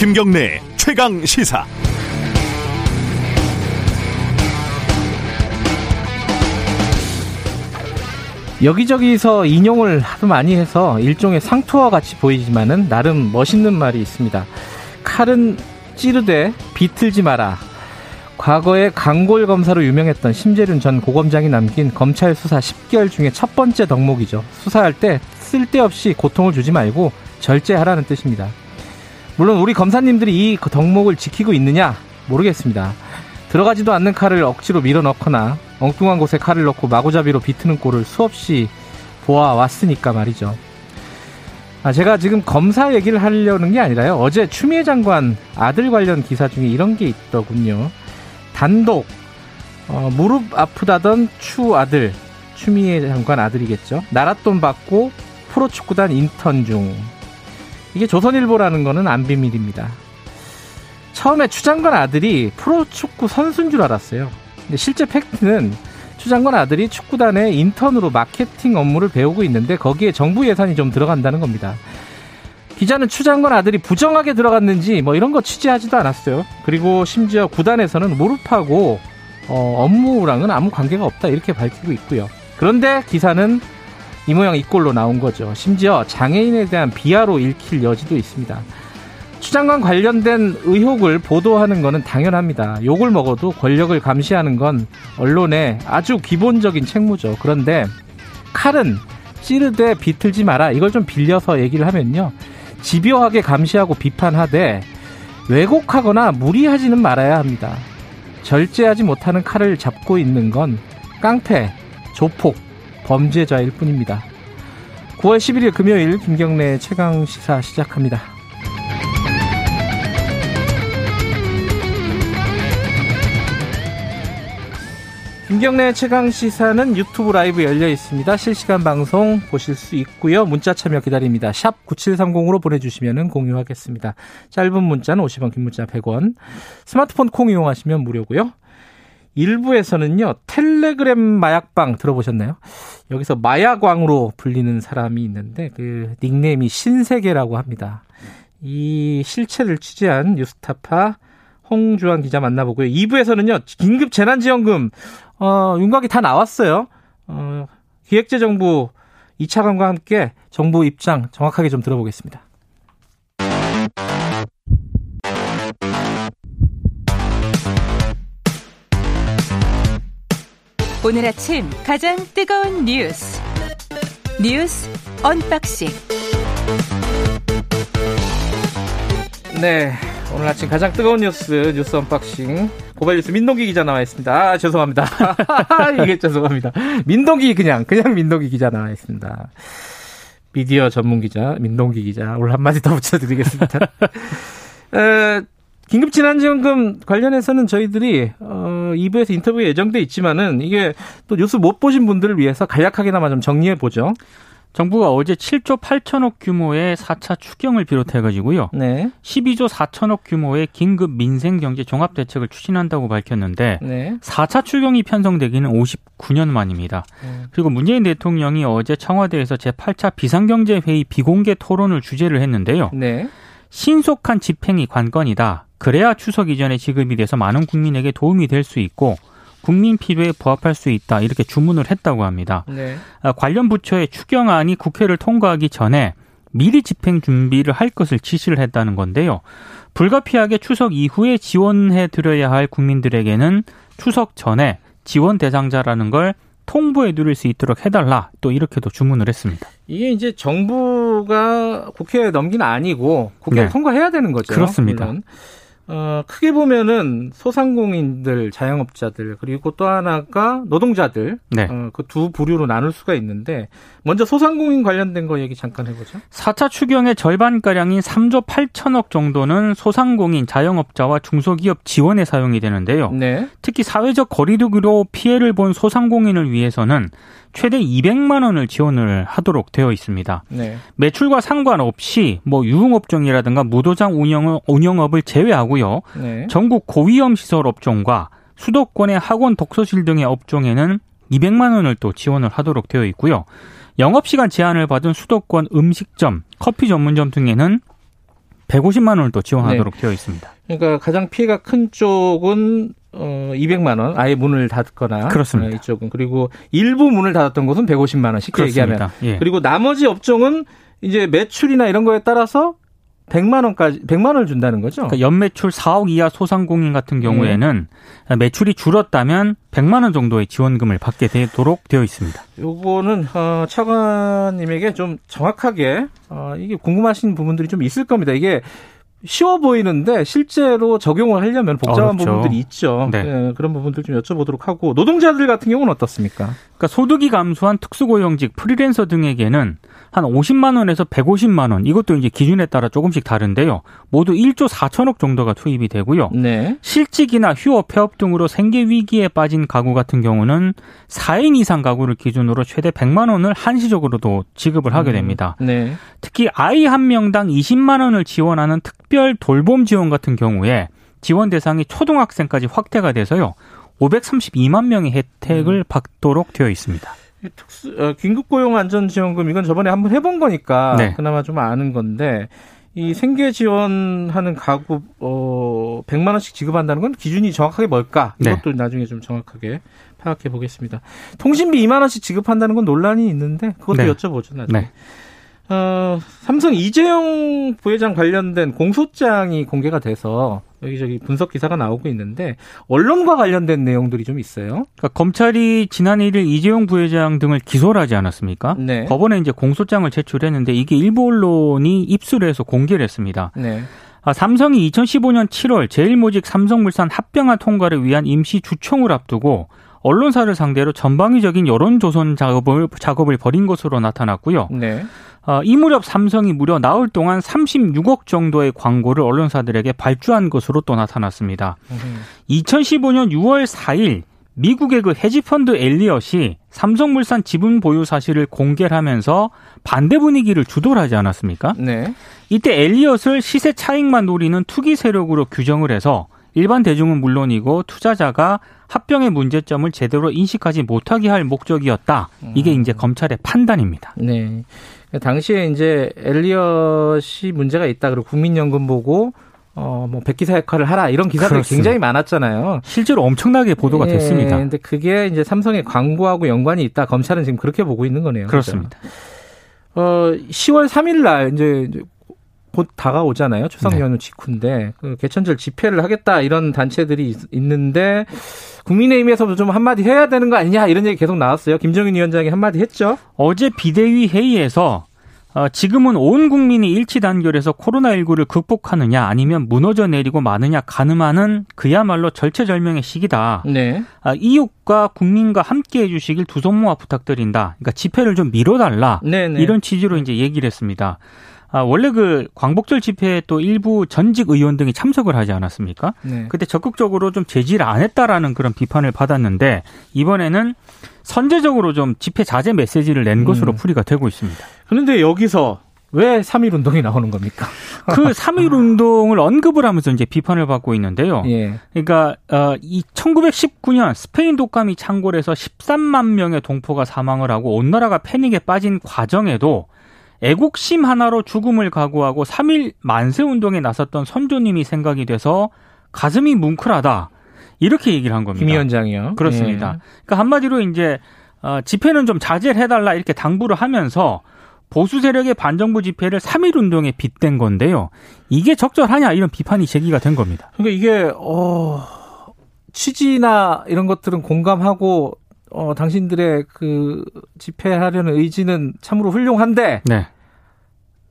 김경래 최강 시사. 여기저기서 인용을 하도 많이 해서 일종의 상투와 같이 보이지만은 나름 멋있는 말이 있습니다. 칼은 찌르되 비틀지 마라. 과거에 강골 검사로 유명했던 심재륜 전 고검장이 남긴 검찰 수사 10개월 중에 첫 번째 덕목이죠. 수사할 때 쓸데없이 고통을 주지 말고 절제하라는 뜻입니다. 물론 우리 검사님들이 이 덕목을 지키고 있느냐 모르겠습니다. 들어가지도 않는 칼을 억지로 밀어넣거나 엉뚱한 곳에 칼을 넣고 마구잡이로 비트는 꼴을 수없이 보아왔으니까 말이죠. 아, 제가 지금 검사 얘기를 하려는 게 아니라요. 어제 추미애 장관 아들 관련 기사 중에 이런 게 있더군요. 단독 어, 무릎 아프다던 추 아들 추미애 장관 아들이겠죠. 나랏돈 받고 프로축구단 인턴 중 이게 조선일보라는 거는 안 비밀입니다. 처음에 추 장관 아들이 프로축구 선수인 줄 알았어요. 근데 실제 팩트는 추 장관 아들이 축구단의 인턴으로 마케팅 업무를 배우고 있는데 거기에 정부 예산이 좀 들어간다는 겁니다. 기자는 추 장관 아들이 부정하게 들어갔는지 뭐 이런 거 취재하지도 않았어요. 그리고 심지어 구단에서는 무릎하고 어, 업무랑은 아무 관계가 없다 이렇게 밝히고 있고요. 그런데 기사는 이 모양 이 꼴로 나온 거죠. 심지어 장애인에 대한 비하로 읽힐 여지도 있습니다. 추장관 관련된 의혹을 보도하는 것은 당연합니다. 욕을 먹어도 권력을 감시하는 건 언론의 아주 기본적인 책무죠. 그런데 칼은 찌르되 비틀지 마라. 이걸 좀 빌려서 얘기를 하면요. 집요하게 감시하고 비판하되 왜곡하거나 무리하지는 말아야 합니다. 절제하지 못하는 칼을 잡고 있는 건 깡패, 조폭, 범죄자일 뿐입니다. 9월 11일 금요일 김경래 최강 시사 시작합니다. 김경래 최강 시사는 유튜브 라이브 열려 있습니다. 실시간 방송 보실 수 있고요. 문자 참여 기다립니다. 샵 9730으로 보내주시면 공유하겠습니다. 짧은 문자는 50원, 긴 문자 100원. 스마트폰 콩 이용하시면 무료고요. 일부에서는요, 텔레그램 마약방 들어보셨나요? 여기서 마약왕으로 불리는 사람이 있는데, 그 닉네임이 신세계라고 합니다. 이 실체를 취재한 뉴스타파 홍주환 기자 만나보고요. 2부에서는요, 긴급 재난지원금, 어, 윤곽이 다 나왔어요. 어, 기획재정부 2차관과 함께 정부 입장 정확하게 좀 들어보겠습니다. 오늘 아침 가장 뜨거운 뉴스. 뉴스 언박싱. 네 오늘 아침 가장 뜨거운 뉴스 뉴스 언박싱. 고발 뉴스 민동기 기자 나와 있습니다. 아 죄송합니다. 이게 죄송합니다. 민동기 그냥 그냥 민동기 기자 나와 있습니다. 미디어 전문 기자 민동기 기자. 오늘 한마디 더 붙여드리겠습니다. 에, 긴급 재난지원금 관련해서는 저희들이 어 2부에서 인터뷰 예정돼 있지만은 이게 또 뉴스 못 보신 분들을 위해서 간략하게나마 좀 정리해 보죠. 정부가 어제 7조 8천억 규모의 4차 추경을 비롯해 가지고요. 네. 12조 4천억 규모의 긴급 민생 경제 종합 대책을 추진한다고 밝혔는데 네. 4차 추경이 편성되기는 59년 만입니다. 음. 그리고 문재인 대통령이 어제 청와대에서 제8차 비상경제 회의 비공개 토론을 주재를 했는데요. 네. 신속한 집행이 관건이다. 그래야 추석 이전에 지급이 돼서 많은 국민에게 도움이 될 수 있고 국민 필요에 부합할 수 있다. 이렇게 주문을 했다고 합니다. 네. 아, 관련 부처의 추경안이 국회를 통과하기 전에 미리 집행 준비를 할 것을 지시를 했다는 건데요. 불가피하게 추석 이후에 지원해 드려야 할 국민들에게는 추석 전에 지원 대상자라는 걸 통보해 드릴 수 있도록 해달라. 또 이렇게도 주문을 했습니다. 이게 이제 정부가 국회에 넘기는 아니고 국회에 네. 통과해야 되는 거죠. 그렇습니다. 물론. 어, 크게 보면은 소상공인들, 자영업자들 그리고 또 하나가 노동자들 네. 어, 그 두 부류로 나눌 수가 있는데 먼저 소상공인 관련된 거 얘기 잠깐 해보죠. 4차 추경의 절반가량인 3조 8천억 정도는 소상공인, 자영업자와 중소기업 지원에 사용이 되는데요. 네. 특히 사회적 거리두기로 피해를 본 소상공인을 위해서는 최대 200만 원을 지원을 하도록 되어 있습니다. 네. 매출과 상관없이 뭐 유흥업종이라든가 무도장 운영, 운영업을 제외하고요. 네. 전국 고위험 시설 업종과 수도권의 학원 독서실 등의 업종에는 200만 원을 또 지원을 하도록 되어 있고요. 영업시간 제한을 받은 수도권 음식점, 커피 전문점 등에는 150만 원을 또 지원하도록 네. 되어 있습니다. 그러니까 가장 피해가 큰 쪽은 어 200만 원 아예 문을 닫거나 그렇습니다. 어, 이쪽은 그리고 일부 문을 닫았던 곳은 150만 원 쉽게 그렇습니다. 얘기하면 예. 그리고 나머지 업종은 이제 매출이나 이런 거에 따라서 100만 원까지 100만 원을 준다는 거죠. 그러니까 연매출 4억 이하 소상공인 같은 경우에는 네. 매출이 줄었다면 100만 원 정도의 지원금을 받게 되도록 되어 있습니다. 요거는 어, 차관님에게 좀 정확하게 어, 이게 궁금하신 부분들이 좀 있을 겁니다. 이게 쉬워 보이는데 실제로 적용을 하려면 복잡한 어렵죠. 부분들이 있죠. 네. 네. 그런 부분들 좀 여쭤보도록 하고 노동자들 같은 경우는 어떻습니까? 그러니까 소득이 감소한 특수고용직 프리랜서 등에게는 한 50만 원에서 150만 원 이것도 이제 기준에 따라 조금씩 다른데요. 모두 1조 4천억 정도가 투입이 되고요. 네. 실직이나 휴업, 폐업 등으로 생계 위기에 빠진 가구 같은 경우는 4인 이상 가구를 기준으로 최대 100만 원을 한시적으로도 지급을 하게 음. 됩니다. 음. 네. 특히 아이 한 명당 20만 원을 지원하는 특별 돌봄 지원 같은 경우에 지원 대상이 초등학생까지 확대가 돼서요. 532만 명의 혜택을 음. 받도록 되어 있습니다. 특수 어, 긴급 고용 안전 지원금 이건 저번에 한번 해본 거니까 네. 그나마 좀 아는 건데 이 생계 지원하는 가구 어 100만 원씩 지급한다는 건 기준이 정확하게 뭘까? 네. 이것도 네. 나중에 좀 정확하게 파악해 보겠습니다. 통신비 2만 원씩 지급한다는 건 논란이 있는데 그것도 네. 여쭤보죠 나중에. 네. 어, 삼성 이재용 부회장 관련된 공소장이 공개가 돼서 여기저기 분석 기사가 나오고 있는데 언론과 관련된 내용들이 좀 있어요. 그러니까 검찰이 지난 1일 이재용 부회장 등을 기소를 하지 않았습니까? 네. 법원에 이제 공소장을 제출했는데 이게 일부 언론이 입수를 해서 공개를 했습니다. 네. 아, 삼성이 2015년 7월 제일모직 삼성물산 합병안 통과를 위한 임시 주총을 앞두고 언론사를 상대로 전방위적인 여론 조선 작업을 작업을 벌인 것으로 나타났고요. 네. 어, 이 무렵 삼성이 무려 나흘 동안 36억 정도의 광고를 언론사들에게 발주한 것으로 또 나타났습니다. 음. 2015년 6월 4일 미국의 그 헤지펀드 엘리엇이 삼성물산 지분 보유 사실을 공개를 하면서 반대 분위기를 주도를 하지 않았습니까? 네. 이때 엘리엇을 시세 차익만 노리는 투기 세력으로 규정을 해서 일반 대중은 물론이고 투자자가 합병의 문제점을 제대로 인식하지 못하게 할 목적이었다. 이게 음. 이제 검찰의 판단입니다. 네. 당시에 이제 엘리엇이 문제가 있다. 그리고 국민연금 보고 어, 뭐, 백기사 역할을 하라, 이런 기사들이 그렇습니다. 굉장히 많았잖아요. 실제로 엄청나게 보도가 예, 됐습니다. 근데 그게 이제 삼성의 광고하고 연관이 있다. 검찰은 지금 그렇게 보고 있는 거네요. 그렇습니다. 그렇죠? 어, 10월 3일 날 이제 곧 다가오잖아요. 추석 네. 연휴 직후인데 그 개천절 집회를 하겠다 이런 단체들이 있, 는데 국민의힘에서도 좀 한마디 해야 되는 거 아니냐 이런 얘기 계속 나왔어요. 김정인 위원장이 한마디 했죠. 어제 비대위 회의에서 어, 지금은 온 국민이 일치 단결해서 코로나19를 극복하느냐 아니면 무너져 내리고 마느냐 가늠하는 그야말로 절체절명의 시기다. 네. 아, 이웃과 국민과 함께 해주시길 두 손 모아 부탁드린다. 그러니까 집회를 좀 미뤄달라. 네네. 네. 이런 취지로 이제 얘기를 했습니다. 아, 원래 그 광복절 집회에 또 일부 전직 의원 등이 참석을 하지 않았습니까? 네. 그때 적극적으로 좀 제지를 안 했다라는 그런 비판을 받았는데 이번에는 선제적으로 좀 집회 자제 메시지를 낸 것으로 음. 풀이가 되고 있습니다. 그런데 여기서 왜 3.1 운동이 나오는 겁니까? 그 3.1 운동을 언급을 하면서 이제 비판을 받고 있는데요. 예. 그러니까 어, 이 1919년 스페인 독감이 창궐해서 13만 명의 동포가 사망을 하고 온 나라가 패닉에 빠진 과정에도 애국심 하나로 죽음을 각오하고 3일 만세 운동에 나섰던 선조님이 생각이 돼서 가슴이 뭉클하다. 이렇게 얘기를 한 겁니다. 김 위원장이요. 그렇습니다. 예. 그러니까 한마디로 이제 어, 집회는 좀 자제를 해달라 이렇게 당부를 하면서 보수 세력의 반정부 집회를 3일 운동에 빗댄 건데요. 이게 적절하냐 이런 비판이 제기가 된 겁니다. 그러니까 이게 어 취지나 이런 것들은 공감하고 어, 당신들의 그 집회하려는 의지는 참으로 훌륭한데 네.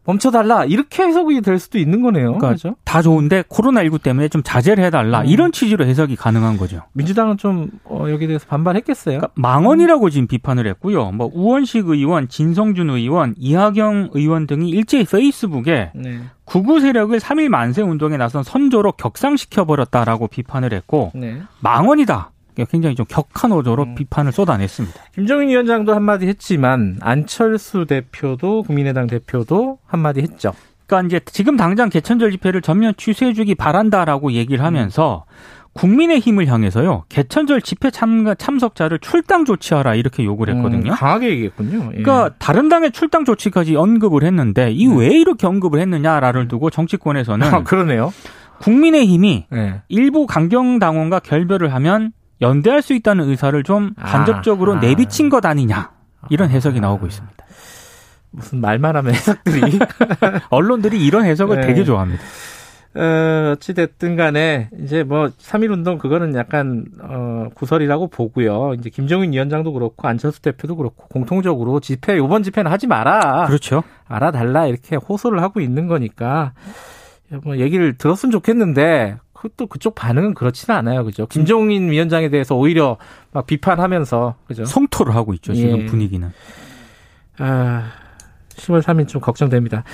멈춰달라 이렇게 해석이 될 수도 있는 거네요. 그러니까 그렇죠? 다 좋은데 코로나19 때문에 좀 자제를 해달라 음. 이런 취지로 해석이 가능한 거죠. 민주당은 좀 어, 여기에 대해서 반발했겠어요. 그러니까 망언이라고 지금 비판을 했고요. 뭐 우원식 의원, 진성준 의원, 이하경 의원 등이 일제히 페이스북에 네. 구구 세력을 3일 만세 운동에 나선 선조로 격상시켜 버렸다라고 비판을 했고 네. 망언이다. 굉장히 좀 격한 어조로 음. 비판을 쏟아냈습니다. 김정인 위원장도 한마디 했지만 안철수 대표도 국민의당 대표도 한마디 했죠. 그러니까 이제 지금 당장 개천절 집회를 전면 취소해주기 바란다라고 얘기를 하면서 음. 국민의힘을 향해서요 개천절 집회 참가, 참석자를 출당 조치하라 이렇게 요구를 했거든요. 음, 강하게 얘기했군요. 예. 그러니까 다른 당의 출당 조치까지 언급을 했는데 이왜 네. 이렇게 언급을 했느냐를 두고 정치권에서는 아, 그러네요. 국민의힘이 네. 일부 강경 당원과 결별을 하면 연대할 수 있다는 의사를 좀 아, 간접적으로 아, 내비친 것 아니냐 이런 해석이 나오고 있습니다. 무슨 말만 하면 해석들이 언론들이 이런 해석을 네. 되게 좋아합니다. 어, 어찌됐든 간에, 이제 뭐, 3.1운동 그거는 약간, 어, 구설이라고 보고요. 이제 김정인 위원장도 그렇고, 안철수 대표도 그렇고, 공통적으로 집회, 요번 집회는 하지 마라. 그렇죠. 알아달라. 이렇게 호소를 하고 있는 거니까, 뭐, 얘기를 들었으면 좋겠는데, 그것도 그쪽 반응은 그렇지는 않아요. 그죠? 김종인 위원장에 대해서 오히려 막 비판하면서, 그죠? 성토를 하고 있죠. 지금 예. 분위기는. 아, 10월 3일 좀 걱정됩니다.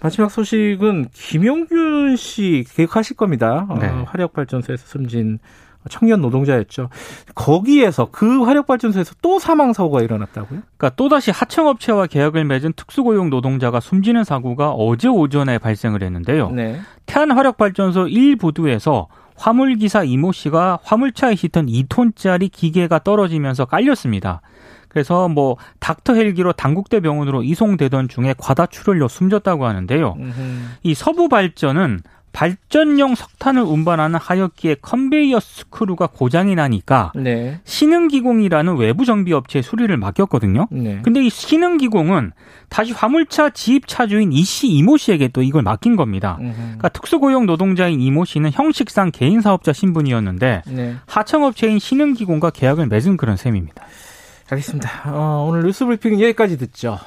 마지막 소식은 김용균 씨 계획하실 겁니다. 어, 네. 어, 화력발전소에서 숨진 청년 노동자였죠. 거기에서 그 화력발전소에서 또 사망 사고가 일어났다고요? 그러니까 또 다시 하청업체와 계약을 맺은 특수고용 노동자가 숨지는 사고가 어제 오전에 발생을 했는데요. 네. 태안 화력발전소 1부두에서 화물기사 이모 씨가 화물차에 싣던 2톤짜리 기계가 떨어지면서 깔렸습니다. 그래서 뭐 닥터 헬기로 단국대 병원으로 이송되던 중에 과다출혈로 숨졌다고 하는데요. 음흠. 이 서부 발전은 발전용 석탄을 운반하는 하역기의 컨베이어 스크루가 고장이 나니까 네. 신흥기공이라는 외부 정비 업체에 수리를 맡겼거든요. 네. 근데 이 신흥기공은 다시 화물차 지입 차주인 이 씨 이모 씨에게 또 이걸 맡긴 겁니다. 음흠. 그러니까 특수고용 노동자인 이모 씨는 형식상 개인 사업자 신분이었는데 네. 하청업체인 신흥기공과 계약을 맺은 그런 셈입니다. 알겠습니다. 어, 오늘 뉴스 브리핑 여기까지 듣죠.